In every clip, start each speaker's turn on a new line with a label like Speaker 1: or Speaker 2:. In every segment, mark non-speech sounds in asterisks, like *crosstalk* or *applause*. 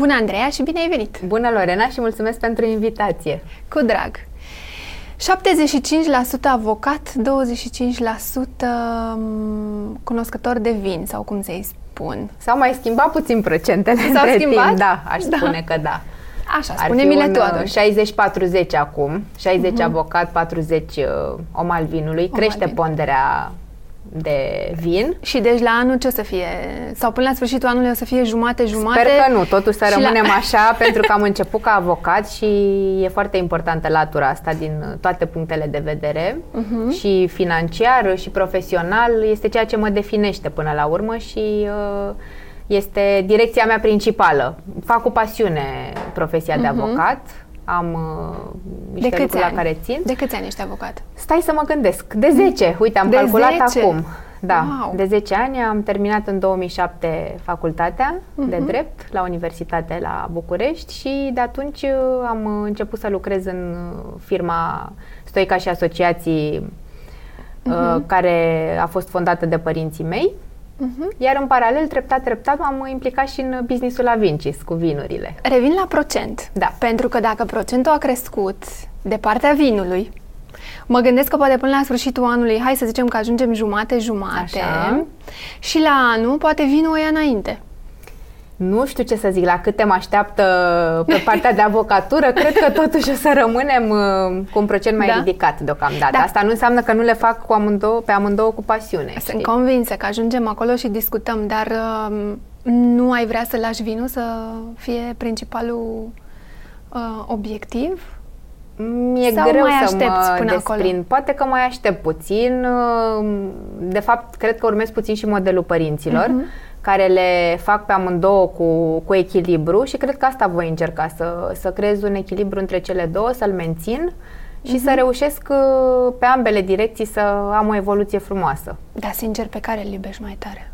Speaker 1: Bună, Andreea, și bine ai venit!
Speaker 2: Bună, Lorena, și mulțumesc pentru invitație!
Speaker 1: Cu drag! 75% avocat, 25% mm, cunoscător de vin, sau cum să-i spun.
Speaker 2: S-au mai schimbat puțin procentele
Speaker 1: S-au schimbat?
Speaker 2: Timp. Da, aș da. spune că da.
Speaker 1: Așa, spune-mi-le tu
Speaker 2: atunci. 60-40 acum, 60 uh-huh. avocat, 40 uh, om al vinului. Om Crește al vin. ponderea de vin.
Speaker 1: Și deci la anul ce o să fie? Sau până la sfârșitul anului o să fie jumate-jumate?
Speaker 2: Sper că nu, totuși să rămânem la... *laughs* așa pentru că am început ca avocat și e foarte importantă latura asta din toate punctele de vedere uh-huh. și financiar și profesional este ceea ce mă definește până la urmă și uh, este direcția mea principală. Fac cu pasiune profesia uh-huh. de mhm. avocat am uh, niște de lucruri
Speaker 1: ani?
Speaker 2: la care țin.
Speaker 1: De câți ani ești avocat?
Speaker 2: Stai să mă gândesc. De 10. Uite, am
Speaker 1: de
Speaker 2: calculat
Speaker 1: 10?
Speaker 2: acum. Da, wow. de 10 ani am terminat în 2007 facultatea uh-huh. de drept la Universitate la București și de atunci uh, am început să lucrez în uh, firma Stoica și Asociații uh-huh. care a fost fondată de părinții mei. Uh-huh. Iar în paralel, treptat, treptat, m-am implicat și în businessul Avincis cu vinurile.
Speaker 1: Revin la procent.
Speaker 2: Da.
Speaker 1: Pentru că dacă procentul a crescut de partea vinului, mă gândesc că poate până la sfârșitul anului, hai să zicem că ajungem jumate-jumate Așa. și la anul poate vinul o ia înainte.
Speaker 2: Nu știu ce să zic, la câte mă așteaptă pe partea de avocatură, cred că totuși o să rămânem uh, cu un procent mai da? ridicat deocamdată. Da. Asta nu înseamnă că nu le fac cu amândouă, pe amândouă cu pasiune.
Speaker 1: Sunt știi? convinsă că ajungem acolo și discutăm, dar uh, nu ai vrea să lași vinul să fie principalul uh, obiectiv?
Speaker 2: Mi-e Sau greu mai să mă până desprind. Acolo? Poate că mai aștept puțin. Uh, de fapt, cred că urmez puțin și modelul părinților. Uh-huh care le fac pe amândouă cu, cu echilibru și cred că asta voi încerca, să, să creez un echilibru între cele două, să-l mențin și uh-huh. să reușesc uh, pe ambele direcții să am o evoluție frumoasă.
Speaker 1: Da, sincer, pe care îl iubești mai tare?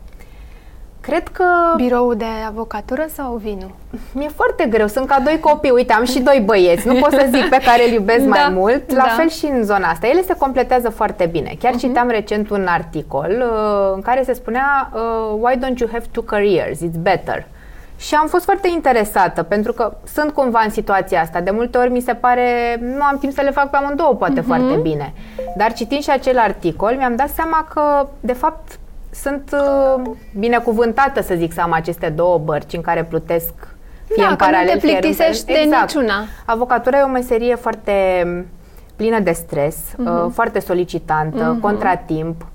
Speaker 2: Cred că...
Speaker 1: Birou de avocatură sau vinul?
Speaker 2: Mi-e foarte greu, sunt ca doi copii, uite, am și doi băieți, nu pot să zic pe care îl iubesc *laughs* da, mai mult, la da. fel și în zona asta. Ele se completează foarte bine. Chiar uh-huh. citeam recent un articol uh, în care se spunea uh, Why don't you have two careers? It's better. Și am fost foarte interesată, pentru că sunt cumva în situația asta. De multe ori mi se pare, nu am timp să le fac pe amândouă, poate uh-huh. foarte bine. Dar citind și acel articol, mi-am dat seama că, de fapt, sunt uh, binecuvântată, să zic, să am aceste două bărci în care plutesc fie
Speaker 1: da,
Speaker 2: în paralel,
Speaker 1: nu te plictisești de exact. niciuna.
Speaker 2: Avocatura e o meserie foarte plină de stres, uh-huh. uh, foarte solicitantă, uh-huh. contratimp,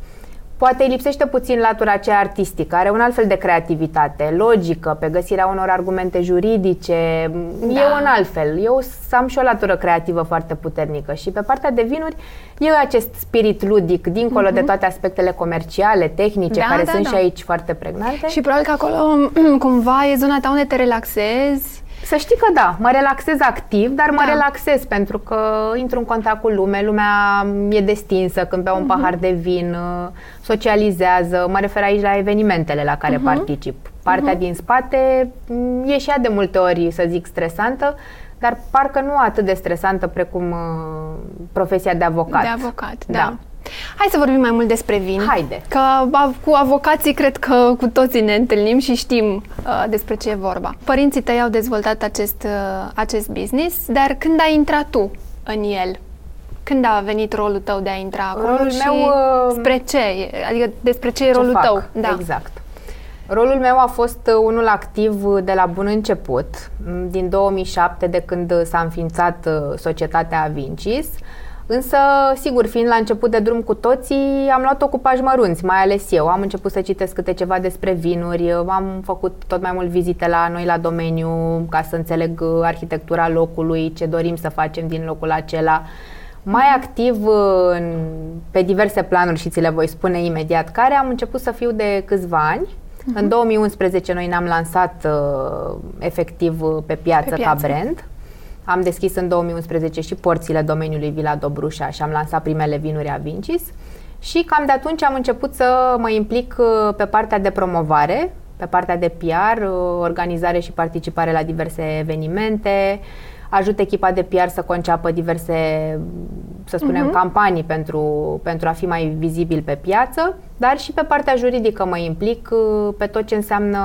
Speaker 2: Poate îi lipsește puțin latura aceea artistică, are un alt fel de creativitate, logică, pe găsirea unor argumente juridice, da. e un alt fel. Eu am și o latură creativă foarte puternică și pe partea de vinuri e acest spirit ludic, dincolo uh-huh. de mhm. toate aspectele comerciale, tehnice, da, care da, sunt da. și aici foarte pregnante.
Speaker 1: Și probabil că acolo *clears throat* cumva e zona ta unde te relaxezi,
Speaker 2: să știi că da, mă relaxez activ, dar da. mă relaxez pentru că intru în contact cu lume, lumea e destinsă când beau un uh-huh. pahar de vin, uh, socializează, mă refer aici la evenimentele la care uh-huh. particip. Partea uh-huh. din spate mm, e și ea de multe ori, să zic, stresantă, dar parcă nu atât de stresantă precum uh, profesia de avocat.
Speaker 1: De avocat, da. da. Hai să vorbim mai mult despre vin.
Speaker 2: Haide.
Speaker 1: Că cu avocații cred că cu toții ne întâlnim și știm uh, despre ce e vorba. Părinții tăi au dezvoltat acest, uh, acest business, dar când ai intrat tu în el? Când a venit rolul tău de a intra acolo rolul și meu, uh, spre ce? Adică despre ce e ce rolul
Speaker 2: fac?
Speaker 1: tău?
Speaker 2: Da. Exact. Rolul meu a fost uh, unul activ uh, de la bun început, din 2007, de când s-a înființat uh, societatea Avincis. Însă, sigur, fiind la început de drum cu toții, am luat ocupași mărunți, mai ales eu. Am început să citesc câte ceva despre vinuri, am făcut tot mai mult vizite la noi la domeniu ca să înțeleg arhitectura locului, ce dorim să facem din locul acela. Mai activ în, pe diverse planuri și ți le voi spune imediat care, am început să fiu de câțiva ani. Uh-huh. În 2011 noi ne-am lansat uh, efectiv pe piață, pe piață ca brand. Am deschis în 2011 și porțile domeniului Vila Dobrușa și am lansat primele vinuri Avincis și cam de atunci am început să mă implic uh, pe partea de promovare, pe partea de PR, uh, organizare și participare la diverse evenimente. Ajut echipa de PR să conceapă diverse, să spunem, uh-huh. campanii pentru, pentru a fi mai vizibil pe piață, dar și pe partea juridică mă implic uh, pe tot ce înseamnă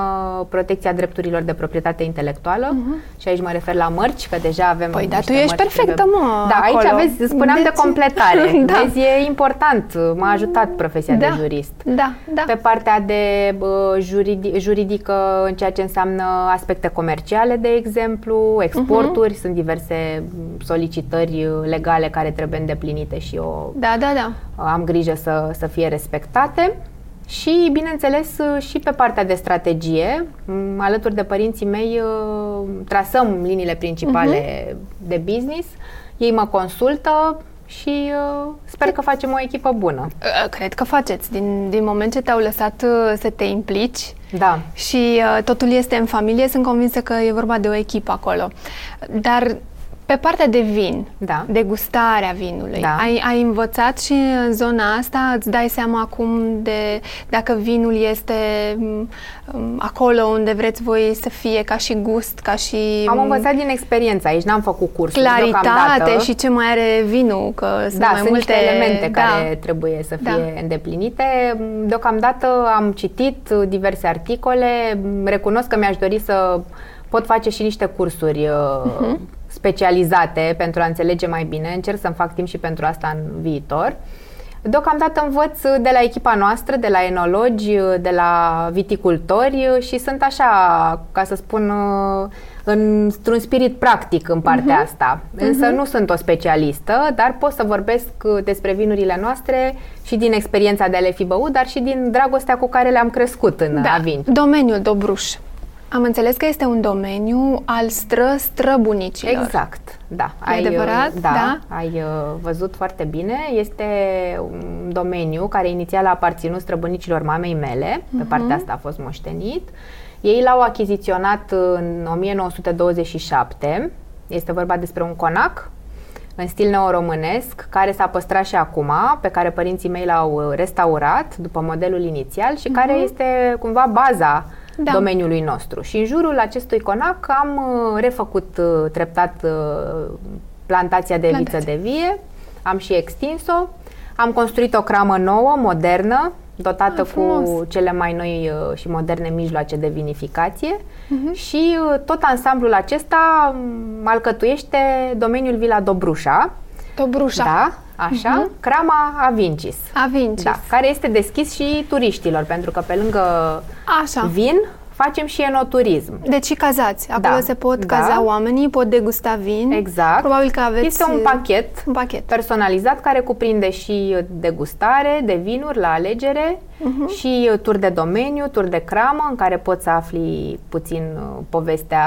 Speaker 2: protecția drepturilor de proprietate intelectuală uh-huh. și aici mă refer la mărci, că deja avem
Speaker 1: Păi da, tu ești perfectă, mă,
Speaker 2: Da,
Speaker 1: acolo.
Speaker 2: aici aveți, spuneam deci... de completare. *laughs*
Speaker 1: da.
Speaker 2: Vezi, e important, m-a ajutat profesia
Speaker 1: da.
Speaker 2: de jurist.
Speaker 1: Da, da.
Speaker 2: Pe partea de uh, juridi- juridică în ceea ce înseamnă aspecte comerciale, de exemplu, exporturi, uh-huh. sunt diverse solicitări legale care trebuie îndeplinite și eu
Speaker 1: da, da, da.
Speaker 2: am grijă să, să fie respectate. Și, bineînțeles, și pe partea de strategie, alături de părinții mei, trasăm liniile principale uh-huh. de business, ei mă consultă și uh, sper că facem o echipă bună.
Speaker 1: Cred că faceți. Din, din moment ce te-au lăsat să te implici
Speaker 2: da.
Speaker 1: și uh, totul este în familie, sunt convinsă că e vorba de o echipă acolo. Dar pe partea de vin,
Speaker 2: da.
Speaker 1: degustarea vinului, da. ai, ai învățat și în zona asta, îți dai seama acum de dacă vinul este um, acolo unde vreți voi să fie ca și gust, ca și...
Speaker 2: Am învățat din experiență aici, n-am făcut cursuri
Speaker 1: Claritate și ce mai are vinul, că sunt
Speaker 2: da,
Speaker 1: mai
Speaker 2: sunt
Speaker 1: multe...
Speaker 2: elemente
Speaker 1: da.
Speaker 2: care trebuie să fie da. îndeplinite. Deocamdată am citit diverse articole, recunosc că mi-aș dori să pot face și niște cursuri uh-huh specializate pentru a înțelege mai bine. Încerc să-mi fac timp și pentru asta în viitor. Deocamdată învăț de la echipa noastră, de la enologi, de la viticultori și sunt așa, ca să spun, într-un spirit practic în partea uh-huh. asta. Însă uh-huh. nu sunt o specialistă, dar pot să vorbesc despre vinurile noastre și din experiența de a le fi băut, dar și din dragostea cu care le-am crescut în
Speaker 1: da.
Speaker 2: vin.
Speaker 1: Domeniul Dobruș. Am înțeles că este un domeniu al stră-străbunicilor.
Speaker 2: Exact, da.
Speaker 1: E ai, adevărat?
Speaker 2: Da, da, ai uh, văzut foarte bine. Este un domeniu care inițial a aparținut străbunicilor mamei mele, uh-huh. pe mhm. partea asta a fost moștenit. Ei l-au achiziționat în 1927. Este vorba despre un conac în stil neoromânesc, care s-a păstrat și acum, pe care părinții mei l-au restaurat după modelul inițial și uh-huh. care este cumva baza da. domeniului nostru. Și în jurul acestui conac am uh, refăcut uh, treptat uh, plantația de Plantație. viță de vie, am și extins-o, am construit o cramă nouă, modernă, dotată ah, cu cele mai noi și moderne mijloace de vinificație uh-huh. și tot ansamblul acesta um, alcătuiește domeniul Vila Dobrușa.
Speaker 1: Dobrușa.
Speaker 2: Da, așa, uh-huh. Crama Avincis.
Speaker 1: Avincis.
Speaker 2: Da, care este deschis și turiștilor, pentru că pe lângă
Speaker 1: așa.
Speaker 2: vin facem și enoturism.
Speaker 1: Deci și cazați. Acolo da, se pot da. caza oamenii, pot degusta vin.
Speaker 2: Exact.
Speaker 1: Probabil că aveți...
Speaker 2: Este un pachet,
Speaker 1: un pachet
Speaker 2: personalizat care cuprinde și degustare de vinuri la alegere uh-huh. și tur de domeniu, tur de cramă, în care poți să afli puțin uh, povestea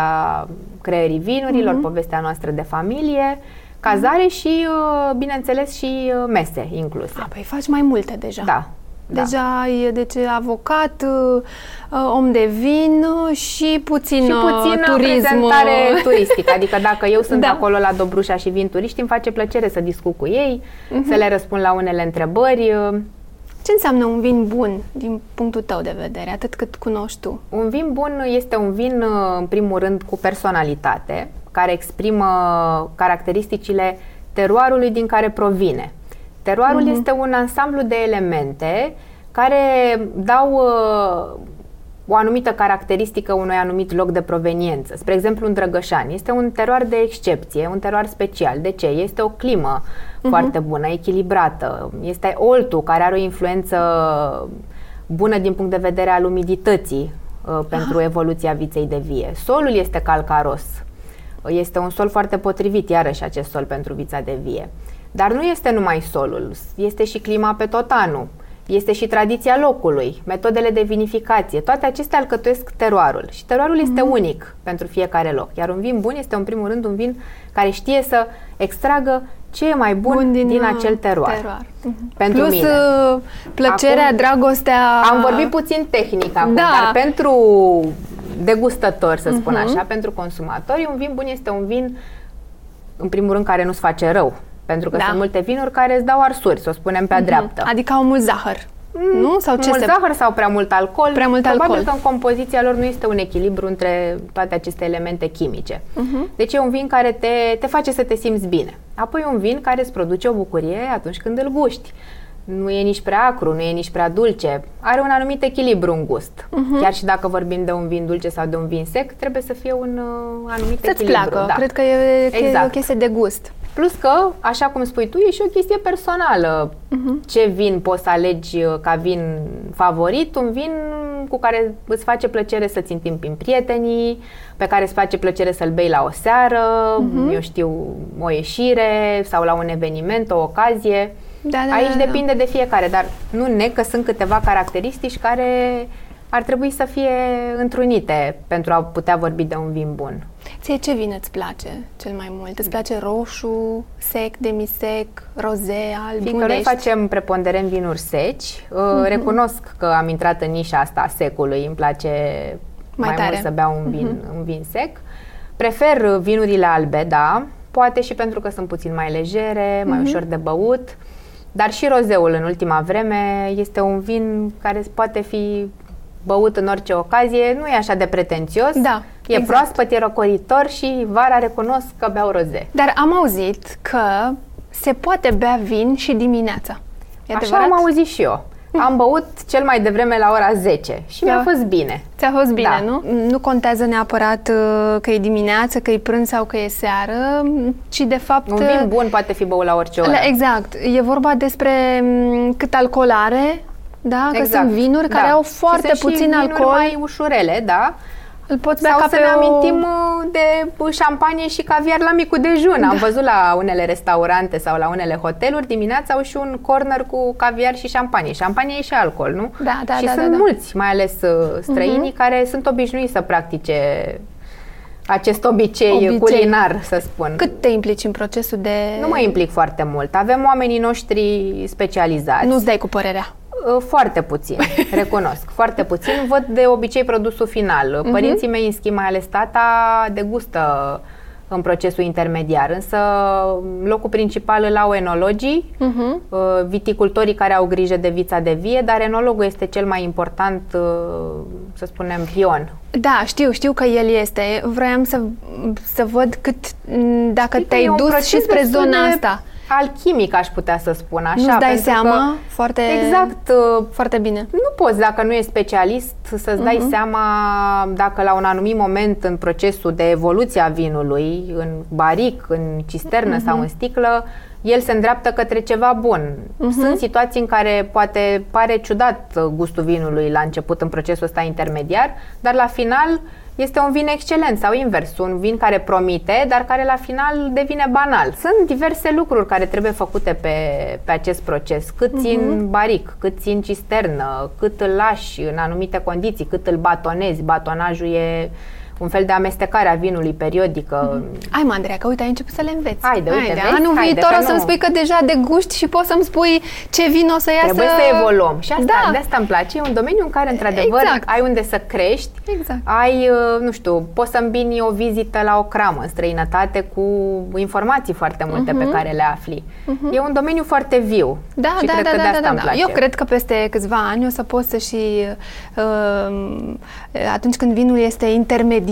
Speaker 2: creierii vinurilor, uh-huh. povestea noastră de familie, cazare uh-huh. și, uh, bineînțeles, și uh, mese incluse.
Speaker 1: A, păi faci mai multe deja.
Speaker 2: Da. Da.
Speaker 1: Deja e deci avocat, om de vin și puțin,
Speaker 2: și puțin
Speaker 1: turism.
Speaker 2: prezentare *laughs* turistică. Adică dacă eu sunt da. acolo la Dobrușa și vin turiști, îmi face plăcere să discut cu ei, uh-huh. să le răspund la unele întrebări.
Speaker 1: Ce înseamnă un vin bun din punctul tău de vedere, atât cât cunoști tu?
Speaker 2: Un vin bun este un vin, în primul rând, cu personalitate, care exprimă caracteristicile teroarului din care provine. Teroarul uh-huh. este un ansamblu de elemente care dau uh, o anumită caracteristică unui anumit loc de proveniență. Spre exemplu, un Drăgășan este un teroar de excepție, un teroar special. De ce? Este o climă uh-huh. foarte bună, echilibrată. Este oltul care are o influență bună din punct de vedere al umidității uh, pentru ah. evoluția viței de vie. Solul este calcaros. Este un sol foarte potrivit, iarăși, acest sol pentru vița de vie. Dar nu este numai solul, este și clima pe tot anul, este și tradiția locului, metodele de vinificație, toate acestea alcătuiesc teroarul și teroarul mm-hmm. este unic pentru fiecare loc. Iar un vin bun este în primul rând un vin care știe să extragă ce e mai bun, bun din, din uh, acel teroar. teroar.
Speaker 1: Mm-hmm. Pentru Plus mine. Uh, plăcerea, acum, dragostea...
Speaker 2: Am vorbit puțin tehnic acum, da. dar pentru degustător, să spun uh-huh. așa, pentru consumatori, un vin bun este un vin, în primul rând, care nu-ți face rău. Pentru că da. sunt multe vinuri care îți dau arsuri, să o spunem pe-a uh-huh. dreaptă.
Speaker 1: Adică au mult zahăr. nu? Sau ce
Speaker 2: mult
Speaker 1: se...
Speaker 2: zahăr sau prea mult alcool.
Speaker 1: Prea mult
Speaker 2: Probabil
Speaker 1: alcool.
Speaker 2: că în compoziția lor nu este un echilibru între toate aceste elemente chimice.
Speaker 1: Mhm.
Speaker 2: Deci e un vin care te, te face să te simți bine. Apoi un vin care îți produce o bucurie atunci când îl guști. Nu e nici prea acru, nu e nici prea dulce. Are un anumit echilibru în gust.
Speaker 1: Mhm.
Speaker 2: Chiar și dacă vorbim de un vin dulce sau de un vin sec, trebuie să fie un uh, anumit
Speaker 1: Să-ți
Speaker 2: echilibru.
Speaker 1: placă.
Speaker 2: Da.
Speaker 1: Cred că e, că e
Speaker 2: Exact.
Speaker 1: o chestie de gust.
Speaker 2: Plus că, așa cum spui tu, e și o chestie personală.
Speaker 1: Mhm.
Speaker 2: Ce vin poți să alegi uh, ca vin favorit? Un vin cu care îți face plăcere să-ți întimpi prietenii, pe care îți face plăcere să-l bei la o seară,
Speaker 1: Mhm.
Speaker 2: eu știu, o ieșire sau la un eveniment, o ocazie.
Speaker 1: Da, da,
Speaker 2: Aici
Speaker 1: da, da.
Speaker 2: depinde de fiecare, dar nu neg că sunt câteva caracteristici care ar trebui să fie întrunite pentru a putea vorbi de un vin bun.
Speaker 1: Ție ce vin îți place cel mai mult? Îți place roșu, sec, demisec, roze, alb?
Speaker 2: Fiindcă
Speaker 1: Unde
Speaker 2: noi
Speaker 1: ești?
Speaker 2: facem preponderent vinuri seci, uh, recunosc că am intrat în nișa asta a secului, îmi place
Speaker 1: Mai
Speaker 2: mai,
Speaker 1: tare.
Speaker 2: mult să beau un vin, un vin sec. Prefer uh, vinurile albe, da, poate și pentru că sunt puțin mai legere, mai ușor de băut, dar și rozeul în ultima vreme este un vin care poate fi băut în orice ocazie, nu e așa de pretențios,
Speaker 1: Da,
Speaker 2: e
Speaker 1: exact.
Speaker 2: proaspăt, e răcoritor și vara recunosc că beau roze.
Speaker 1: Dar am auzit că se poate bea vin și dimineața. E
Speaker 2: Așa
Speaker 1: adevărat?
Speaker 2: am auzit și eu. Am băut cel mai devreme la ora 10 și mi-a
Speaker 1: Da.
Speaker 2: fost bine.
Speaker 1: Ți-a fost bine,
Speaker 2: Da.
Speaker 1: nu? Nu contează neapărat uh, că e dimineață, că e prânz sau că e seară, ci de fapt...
Speaker 2: Un vin bun poate fi băut la orice oră.
Speaker 1: La- Exact. E vorba despre m, cât alcool are, da? Că sunt vinuri care
Speaker 2: da.
Speaker 1: au
Speaker 2: Și
Speaker 1: foarte
Speaker 2: sunt și
Speaker 1: puțin
Speaker 2: vinuri
Speaker 1: alcool.
Speaker 2: mai ușurele, da?
Speaker 1: Îl poți bea
Speaker 2: Sau
Speaker 1: ca
Speaker 2: să
Speaker 1: pe
Speaker 2: ne
Speaker 1: o...
Speaker 2: amintim uh, de uh, șampanie și caviar la micul dejun. Am văzut la unele restaurante sau la unele hoteluri dimineața au și un corner cu caviar și șampanie. Șampanie e și alcool, nu?
Speaker 1: Da, da,
Speaker 2: și
Speaker 1: da,
Speaker 2: sunt
Speaker 1: da, da.
Speaker 2: mulți, mai ales uh, străinii, care sunt obișnuiți să practice acest obicei,
Speaker 1: Obicei.
Speaker 2: culinar, să spun.
Speaker 1: Cât te implici în procesul de...
Speaker 2: Nu mă implic foarte mult. Avem oamenii noștri specializați.
Speaker 1: Nu-ți dai cu părerea.
Speaker 2: Uh, Foarte puțin, *laughs* recunosc. Foarte puțin. Văd de obicei produsul final.
Speaker 1: Mhm.
Speaker 2: Părinții mei, în schimb, mai ales tata, degustă în procesul intermediar. Însă locul principal îl au enologii,
Speaker 1: Mhm.
Speaker 2: uh, viticultorii care au grijă de vița de vie, dar enologul este cel mai important, uh, să spunem, pion.
Speaker 1: Da, știu, știu că el este. Vroiam să, să văd cât, m, dacă
Speaker 2: Știi că
Speaker 1: te-ai
Speaker 2: e un
Speaker 1: dus
Speaker 2: proces
Speaker 1: și spre
Speaker 2: destul
Speaker 1: zona
Speaker 2: de
Speaker 1: asta.
Speaker 2: Alchimic, aș putea să spun așa.
Speaker 1: Nu-ți dai
Speaker 2: pentru că-
Speaker 1: seama foarte,
Speaker 2: Exact. uh,
Speaker 1: foarte bine.
Speaker 2: Nu poți, dacă nu ești specialist, să-ți dai seama dacă la un anumit moment în procesul de evoluție a vinului, în baric, în cisternă sau în sticlă, el se îndreaptă către ceva bun. Sunt situații în care poate pare ciudat uh, gustul vinului la început în procesul ăsta intermediar, dar la final este un vin excelent sau invers, un vin care promite, dar care la final devine banal. Sunt diverse lucruri care trebuie făcute pe, pe acest proces. Cât țin baric, cât țin cisternă, cât îl lași în anumite condiții, cât îl batonezi. Batonajul e un fel de amestecare a vinului periodică.
Speaker 1: Hai, mă, Andreea, că uite, ai început să le înveți.
Speaker 2: Haide, uite, vezi?
Speaker 1: Anul
Speaker 2: Haide,
Speaker 1: viitor
Speaker 2: că
Speaker 1: o să-mi
Speaker 2: nu-
Speaker 1: spui că deja de gust și poți să-mi spui ce vin o să iasă.
Speaker 2: Trebuie să evoluăm. Și asta,
Speaker 1: Da.
Speaker 2: de asta îmi place. E un domeniu în care, într-adevăr,
Speaker 1: Exact.
Speaker 2: ai unde să crești.
Speaker 1: Exact.
Speaker 2: Ai, uh, nu știu, poți să îmbini o vizită la o cramă în străinătate cu informații foarte multe pe care le afli. E un domeniu foarte viu.
Speaker 1: Mhm. Da,
Speaker 2: și
Speaker 1: da,
Speaker 2: cred
Speaker 1: da,
Speaker 2: că
Speaker 1: da,
Speaker 2: de
Speaker 1: da,
Speaker 2: asta
Speaker 1: da,
Speaker 2: îmi
Speaker 1: da.
Speaker 2: place.
Speaker 1: Eu cred că peste câțiva ani o să poți să și uh, atunci când vinul este intermediar,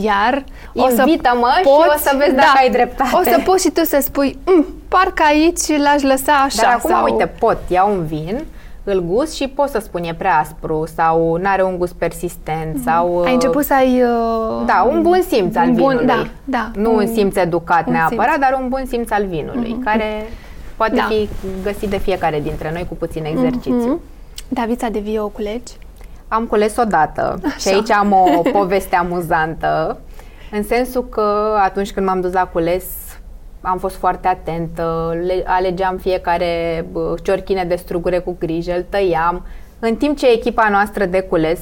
Speaker 1: o să
Speaker 2: Invită-mă și o să vezi dacă ai dreptate.
Speaker 1: O să poți și tu să spui, mm, parcă aici l-aș lăsa așa
Speaker 2: Dar acum,
Speaker 1: sau...
Speaker 2: uite, pot, iau un vin, îl gust și pot să spun e prea aspru sau nu are un gust persistent sau...
Speaker 1: Mhm. Ai început să ai... Uh,
Speaker 2: Da, un bun simț al
Speaker 1: un bun-
Speaker 2: vinului.
Speaker 1: Da, da.
Speaker 2: Nu un simț educat
Speaker 1: un
Speaker 2: neapărat,
Speaker 1: simț.
Speaker 2: dar un bun simț al vinului, care poate
Speaker 1: Da.
Speaker 2: fi găsit de fiecare dintre noi cu puțin exercițiu.
Speaker 1: Mhm. Da, vița de vie o culegi?
Speaker 2: Am cules odată și
Speaker 1: Așa.
Speaker 2: aici am o poveste amuzantă, în sensul că atunci când m-am dus la cules, am fost foarte atentă, le- alegeam fiecare bă, ciorchine de strugure cu grijă, îl tăiam, în timp ce echipa noastră de cules,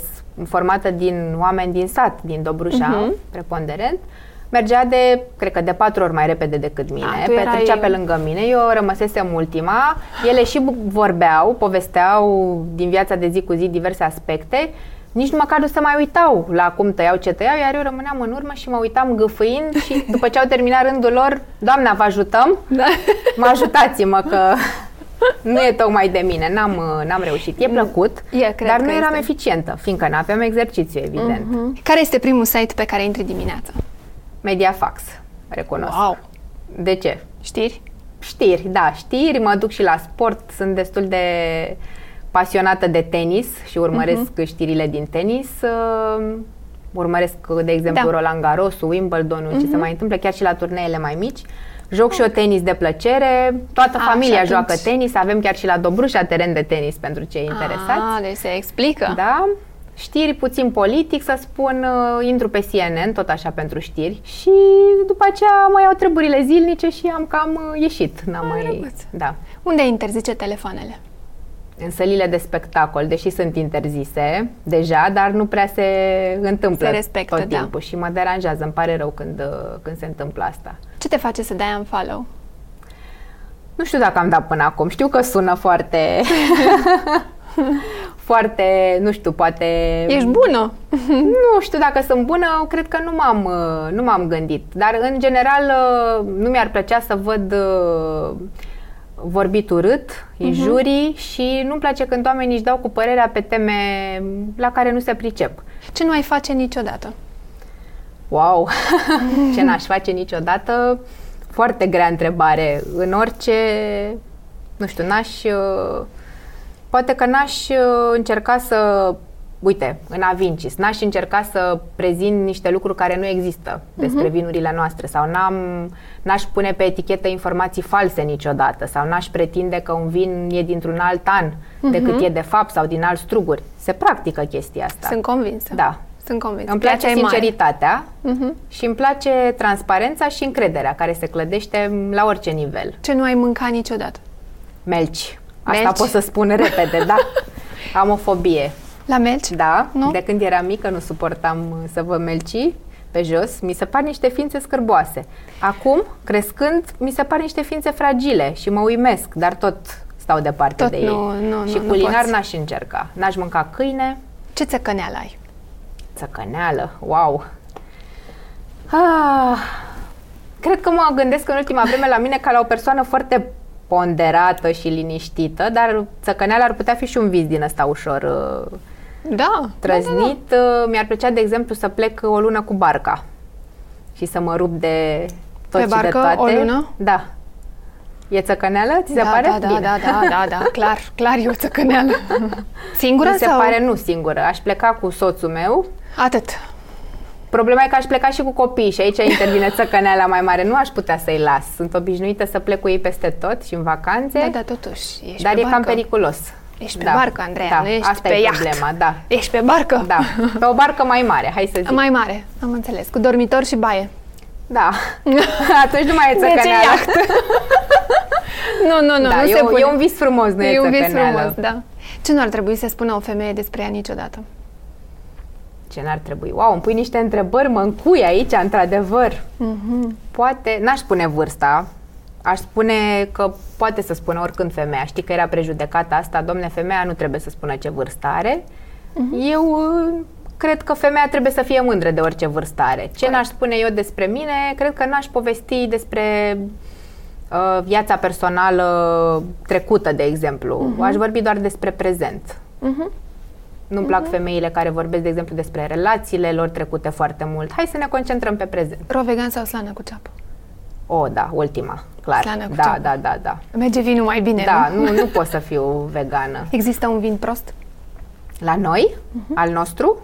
Speaker 2: formată din oameni din sat, din Dobrușa,
Speaker 1: Mhm.
Speaker 2: preponderent, mergea de, cred că de patru ori mai repede decât mine.
Speaker 1: A, tu erai-
Speaker 2: Petrecea pe lângă mine, eu rămăsesem ultima. Ele și bu- vorbeau, povesteau din viața de zi cu zi diverse aspecte. Nici măcar nu se mai uitau la cum tăiau, ce tăiau, iar eu rămâneam în urmă și mă uitam gâfâind și *laughs* după ce au terminat rândul lor, Doamna, vă ajutăm?
Speaker 1: Da. *laughs*
Speaker 2: Mă ajutați-mă că nu e tocmai de mine, n-am, n-am reușit. E plăcut,
Speaker 1: E, cred
Speaker 2: dar
Speaker 1: că
Speaker 2: nu eram
Speaker 1: este.
Speaker 2: eficientă, fiindcă nu aveam exercițiu, evident.
Speaker 1: Mhm. Care este primul site pe care intri dimineața?
Speaker 2: Mediafax, recunosc.
Speaker 1: Wow!
Speaker 2: De ce?
Speaker 1: Știri?
Speaker 2: Știri, da, știri, mă duc și la sport, sunt destul de pasionată de tenis și urmăresc
Speaker 1: Mhm.
Speaker 2: știrile din tenis. Uh, Urmăresc, de exemplu,
Speaker 1: Da. Mhm.
Speaker 2: Roland Garros, Wimbledon, ce se mai întâmplă, chiar și la turneele mai mici. Joc și eu tenis de plăcere, toată
Speaker 1: Ah,
Speaker 2: familia
Speaker 1: și
Speaker 2: joacă
Speaker 1: atunci-
Speaker 2: tenis, avem chiar și la Dobrușa teren de tenis pentru cei interesați.
Speaker 1: Ah, deci se explică.
Speaker 2: Da, știri puțin politic, să spun, uh, intru pe CNN, tot așa pentru știri și după aceea mai au treburile zilnice și am cam uh, ieșit. N-am
Speaker 1: Ah,
Speaker 2: mai...
Speaker 1: drăguț.
Speaker 2: Da.
Speaker 1: Unde interzice telefoanele?
Speaker 2: În sălile de spectacol, deși sunt interzise deja, dar nu prea se întâmplă
Speaker 1: Se respectă,
Speaker 2: tot
Speaker 1: da.
Speaker 2: timpul și mă deranjează, îmi pare rău când, uh, când se întâmplă asta.
Speaker 1: Ce te face să dai unfollow?
Speaker 2: Nu știu dacă am dat până acum. Știu că sună foarte... *laughs* *laughs* foarte, nu știu, poate...
Speaker 1: Ești bună? *laughs*
Speaker 2: Nu știu dacă sunt bună, cred că nu m-am, uh, nu m-am gândit. Dar, în general, uh, nu mi-ar plăcea să văd uh, vorbit urât, injurii și nu-mi place când oamenii își dau cu părerea pe teme la care nu se pricep.
Speaker 1: Ce nu ai face niciodată?
Speaker 2: Wow! *laughs* Ce n-aș face niciodată? Foarte grea întrebare. În orice, nu știu, n-aș... uh, Poate că n-aș uh, încerca să... Uite, în Avincis, n-aș încerca să prezint niște lucruri care nu există despre vinurile noastre sau n-am, n-aș pune pe etichetă informații false niciodată sau n-aș pretinde că un vin e dintr-un alt an decât e de fapt sau din alți struguri. Se practică chestia asta.
Speaker 1: Sunt convinsă.
Speaker 2: Da.
Speaker 1: Sunt convinsă.
Speaker 2: Îmi place
Speaker 1: Piața e mare.
Speaker 2: sinceritatea
Speaker 1: Mhm.
Speaker 2: și îmi place transparența și încrederea care se clădește la orice nivel.
Speaker 1: Ce nu ai mâncat niciodată?
Speaker 2: Melci. Asta
Speaker 1: Melci?
Speaker 2: pot să spun repede, da. *laughs* Am o fobie.
Speaker 1: La melci?
Speaker 2: Da,
Speaker 1: Nu?
Speaker 2: de când eram mică nu suportam uh, să vă melci pe jos. Mi se par niște ființe scârboase. Acum, crescând, mi se par niște ființe fragile și mă uimesc, dar tot stau departe
Speaker 1: Tot
Speaker 2: de ei.
Speaker 1: nu- nu-
Speaker 2: și
Speaker 1: nu- nu
Speaker 2: culinar
Speaker 1: poți.
Speaker 2: n-aș încerca. N-aș mânca câine,
Speaker 1: Ce țăcăneală ai?
Speaker 2: Țăcăneală, wow! Ah, cred că mă gândesc în ultima vreme la mine ca la o persoană foarte ponderată și liniștită, dar țăcăneala ar putea fi și un vis din ăsta ușor uh,
Speaker 1: Da.
Speaker 2: trăznit. Uh, Mi-ar plăcea, de exemplu, să plec o lună cu barca și să mă rup de tot
Speaker 1: Pe
Speaker 2: și de
Speaker 1: barcă
Speaker 2: toate.
Speaker 1: o lună?
Speaker 2: Da. E țăcăneală? Ți se
Speaker 1: da,
Speaker 2: pare?
Speaker 1: da, da,
Speaker 2: Bine.
Speaker 1: da, da, da, da, clar, clar e o țăcăneală. *laughs* Singură
Speaker 2: Mi se
Speaker 1: sau?
Speaker 2: pare nu singură. Aș pleca cu soțul meu,
Speaker 1: Atât.
Speaker 2: Problema e că aș pleca și cu copii și aici intervine țăcăneala mai mare. Nu aș putea să-i las. Sunt obișnuită să plec cu ei peste tot și în vacanțe,
Speaker 1: Da, da, totuși, ești
Speaker 2: dar
Speaker 1: pe
Speaker 2: e
Speaker 1: barcă.
Speaker 2: cam periculos.
Speaker 1: Ești pe
Speaker 2: Da,
Speaker 1: barcă, Andreea,
Speaker 2: da,
Speaker 1: nu ești
Speaker 2: asta
Speaker 1: pe
Speaker 2: e
Speaker 1: iaht.
Speaker 2: problema, da.
Speaker 1: Ești pe barcă?
Speaker 2: Da, pe o barcă mai mare, hai să zic.
Speaker 1: Mai mare, am înțeles. Cu dormitor și baie.
Speaker 2: Da. *laughs* Atunci nu mai e
Speaker 1: Deci e
Speaker 2: țăcăneala. *laughs*
Speaker 1: iaht. nu, nu, nu,
Speaker 2: da,
Speaker 1: nu
Speaker 2: e,
Speaker 1: se
Speaker 2: o-
Speaker 1: pune.
Speaker 2: e un vis frumos, nu e,
Speaker 1: e un vis
Speaker 2: țăcăneală.
Speaker 1: frumos, da. Ce nu ar trebui să spună o femeie despre ea niciodată?
Speaker 2: Ce n-ar trebui? Wow, îmi pui niște întrebări, mă încui aici, într-adevăr.
Speaker 1: Mhm.
Speaker 2: Poate, n-aș spune vârsta, aș spune că poate să spună oricând femeia. Știi că era prejudecata asta, domne, femeia nu trebuie să spună ce vârstă are.
Speaker 1: Mhm.
Speaker 2: Eu uh, cred că femeia trebuie să fie mândră de orice vârstă are. Ce n-aș spune eu despre mine, cred că n-aș povesti despre uh, viața personală trecută, de exemplu. Aș vorbi doar despre prezent.
Speaker 1: Mhm.
Speaker 2: Nu-mi plac femeile care vorbesc, de exemplu, despre relațiile lor trecute foarte mult. Hai să ne concentrăm pe prezent.
Speaker 1: Ro vegan sau slană cu ceapă?
Speaker 2: O, da, ultima, clar.
Speaker 1: Slană cu
Speaker 2: da,
Speaker 1: ceapă.
Speaker 2: da, da, da.
Speaker 1: Merge vinul mai bine,
Speaker 2: Da,
Speaker 1: nu?
Speaker 2: nu, nu pot să fiu vegană. *laughs*
Speaker 1: Există un vin prost?
Speaker 2: La noi? Al nostru?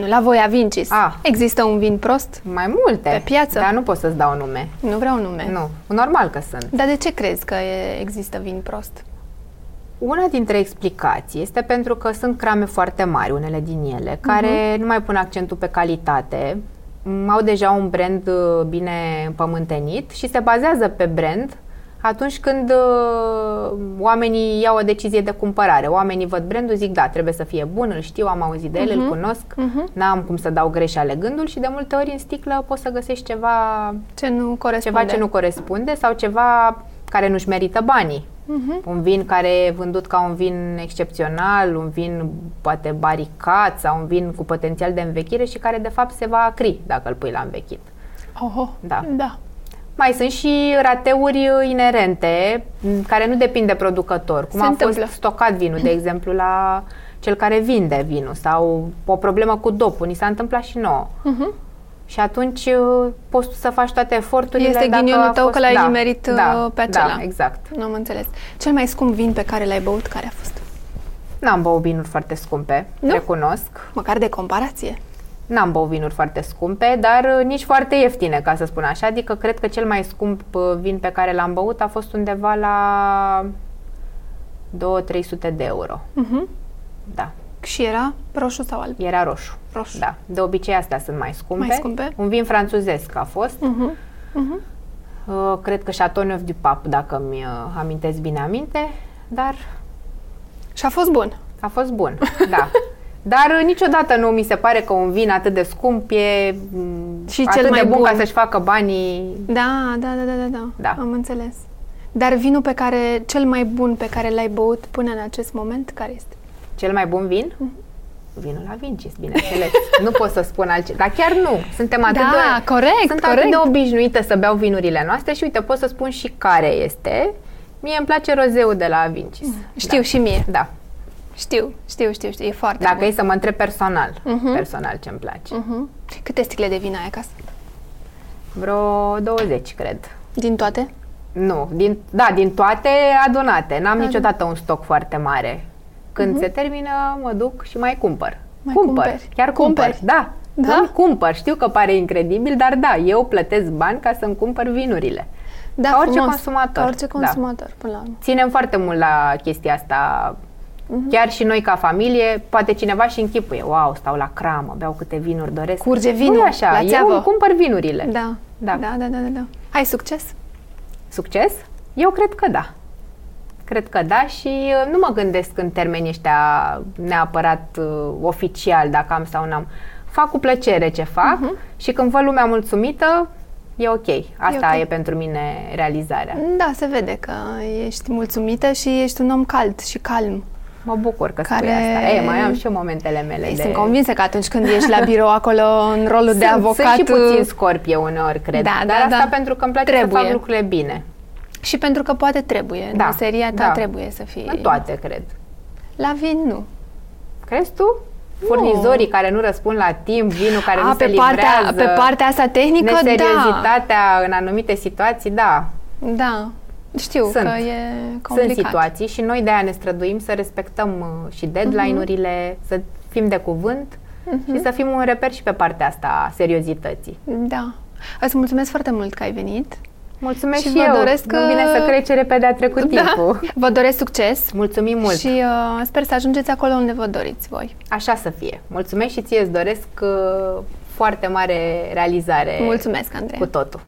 Speaker 1: Nu, la voi Avincis.
Speaker 2: Ah.
Speaker 1: Există un vin prost?
Speaker 2: Mai multe.
Speaker 1: Pe piață?
Speaker 2: Dar nu pot să-ți dau nume.
Speaker 1: Nu vreau nume.
Speaker 2: Nu, normal că sunt.
Speaker 1: Dar de ce crezi că e, există vin prost?
Speaker 2: Una dintre explicații este pentru că sunt crame foarte mari, unele din ele, care nu mai pun accentul pe calitate, m, au deja un brand uh, bine împământenit și se bazează pe brand atunci când uh, oamenii iau o decizie de cumpărare. Oamenii văd brandul, zic da, trebuie să fie bun, îl știu, am auzit de el, îl cunosc, n-am cum să dau greș alegându-l și de multe ori în sticlă poți să găsești ceva
Speaker 1: Ce nu corespunde?
Speaker 2: ceva ce nu corespunde sau ceva care nu-și merită banii. Un vin care e vândut ca un vin excepțional, un vin poate baricat sau un vin cu potențial de învechire și care de fapt se va acri dacă îl pui la învechit.
Speaker 1: Oho,
Speaker 2: Da.
Speaker 1: da.
Speaker 2: Mai sunt și rateuri inerente m, care nu depind de producător, cum
Speaker 1: Se
Speaker 2: a
Speaker 1: întâmplă.
Speaker 2: fost stocat vinul, de exemplu, la cel care vinde vinul sau o problemă cu dopul. Ni s-a întâmplat și nouă.
Speaker 1: Mhm.
Speaker 2: Și atunci uh, poți tu să faci toate eforturile
Speaker 1: Este
Speaker 2: dacă
Speaker 1: ghinionul
Speaker 2: a
Speaker 1: tău
Speaker 2: fost,
Speaker 1: că l-ai
Speaker 2: da,
Speaker 1: nimerit,
Speaker 2: da,
Speaker 1: uh, pe acela.
Speaker 2: Da, exact.
Speaker 1: Nu am înțeles. Cel mai scump vin pe care l-ai băut, care a fost?
Speaker 2: N-am băut vinuri foarte scumpe,
Speaker 1: Nu?
Speaker 2: recunosc.
Speaker 1: Măcar de comparație.
Speaker 2: N-am băut vinuri foarte scumpe, dar uh, nici foarte ieftine, ca să spun așa. Adică cred că cel mai scump uh, vin pe care l-am băut a fost undeva la 2-300 de euro.
Speaker 1: Mhm.
Speaker 2: Da,
Speaker 1: Și era roșu sau alb?
Speaker 2: era roșu.
Speaker 1: Roșu.
Speaker 2: Da, de obicei astea sunt mai scumpe.
Speaker 1: Mai scumpe?
Speaker 2: Un vin franțuzesc a fost.
Speaker 1: Mhm. Mhm.
Speaker 2: Uh, cred că Chateauneuf du Pape, dacă mi uh, amintesc bine aminte, dar
Speaker 1: Și a fost bun.
Speaker 2: a fost bun, da. *laughs* Dar uh, niciodată nu mi se pare că un vin atât de scump e mm,
Speaker 1: Și
Speaker 2: atât
Speaker 1: cel mai
Speaker 2: de bun,
Speaker 1: bun.
Speaker 2: ca să-și facă banii.
Speaker 1: Da, da, da, da, da, da.
Speaker 2: Da.
Speaker 1: Am înțeles. Dar vinul pe care, cel mai bun pe care l-ai băut până în acest moment, care este?
Speaker 2: Cel mai bun vin? Vinul la Vincis, bineînțeles. nu pot să spun altceva. Dar chiar nu. Suntem atât
Speaker 1: Da,
Speaker 2: de...
Speaker 1: corect,
Speaker 2: Sunt
Speaker 1: corect.
Speaker 2: atât de obișnuită să beau vinurile noastre și uite, pot să spun și care este. Mie îmi place rozeul de la Vincis.
Speaker 1: Știu și mie.
Speaker 2: Da.
Speaker 1: Știu, știu, știu, știu. E foarte
Speaker 2: Dacă
Speaker 1: bun.
Speaker 2: e să mă întreb personal,
Speaker 1: Mhm.
Speaker 2: personal ce-mi place.
Speaker 1: Mhm. Câte sticle de vin ai acasă?
Speaker 2: Vreo 20, cred.
Speaker 1: Din toate?
Speaker 2: Nu, din, da, din toate adunate. N-am
Speaker 1: Da,
Speaker 2: niciodată un stoc foarte mare. Când se termină, mă duc și mai cumpăr.
Speaker 1: Mai
Speaker 2: cumpăr.
Speaker 1: cumperi?
Speaker 2: Chiar cumpăr.
Speaker 1: Cumperi?
Speaker 2: Da.
Speaker 1: Da?
Speaker 2: Îmi cumpăr. Știu că pare incredibil, dar da, eu plătesc bani ca să-mi cumpăr vinurile.
Speaker 1: Da,
Speaker 2: Ca orice
Speaker 1: frumos.
Speaker 2: consumator.
Speaker 1: Ca orice
Speaker 2: Da.
Speaker 1: consumator, până la urmă.
Speaker 2: Ținem foarte mult la chestia asta.
Speaker 1: Mhm.
Speaker 2: Chiar și noi ca familie, poate cineva și închipuie, wow, stau la cramă, beau câte vinuri doresc.
Speaker 1: Curge
Speaker 2: Nu
Speaker 1: vinul
Speaker 2: e așa,
Speaker 1: la
Speaker 2: eu
Speaker 1: țeavă.
Speaker 2: îmi cumpăr vinurile.
Speaker 1: Da.
Speaker 2: Da.
Speaker 1: Da, da, da, da, da. Ai succes?
Speaker 2: Succes? Eu cred că da. Cred că da și uh, nu mă gândesc în termenii ăștia neapărat uh, oficial dacă am sau n-am. Fac cu plăcere ce fac și când văd lumea mulțumită, e ok. Asta
Speaker 1: ok.
Speaker 2: e pentru mine realizarea.
Speaker 1: Da, se vede că ești mulțumită și ești un om cald și calm.
Speaker 2: Mă bucur că
Speaker 1: Care-
Speaker 2: spui asta. E, mai am și eu momentele mele
Speaker 1: Ei,
Speaker 2: de...
Speaker 1: Sunt convinsă că atunci când ești la birou acolo în rolul de
Speaker 2: Sunt-
Speaker 1: avocat
Speaker 2: Sunt și puțin scorpie uneori, cred.
Speaker 1: Da,
Speaker 2: Dar
Speaker 1: da,
Speaker 2: asta
Speaker 1: da.
Speaker 2: pentru că îmi place
Speaker 1: Trebuie.
Speaker 2: să fac lucrurile bine.
Speaker 1: Și pentru că poate trebuie.
Speaker 2: Da,
Speaker 1: În meseria ta
Speaker 2: da.
Speaker 1: trebuie să fie.
Speaker 2: În toate, cred.
Speaker 1: La vin nu.
Speaker 2: Crezi tu? Furnizorii care nu răspund la timp, vinul care
Speaker 1: A,
Speaker 2: nu
Speaker 1: pe
Speaker 2: se
Speaker 1: partea,
Speaker 2: livrează,
Speaker 1: pe partea asta tehnică, da.
Speaker 2: neseriozitatea în anumite situații, da,
Speaker 1: Da. Știu
Speaker 2: Sunt.
Speaker 1: că e
Speaker 2: sunt
Speaker 1: complicat.
Speaker 2: situații și noi de-aia ne străduim să respectăm uh, și deadline-urile, să fim de cuvânt și să fim un reper și pe partea asta a seriozității.
Speaker 1: Da. Îți mulțumesc foarte mult că ai venit.
Speaker 2: Mulțumesc și,
Speaker 1: Și vă
Speaker 2: eu.
Speaker 1: doresc
Speaker 2: Nu vine
Speaker 1: că-
Speaker 2: să crezi ce repede a trecut timpul.
Speaker 1: Da. *laughs* Vă doresc succes
Speaker 2: Mulțumim mult.
Speaker 1: și uh, sper să ajungeți acolo unde vă doriți voi.
Speaker 2: Așa să fie. Mulțumesc și ție îți doresc uh, foarte mare realizare
Speaker 1: Mulțumesc, Andrei.
Speaker 2: cu totul.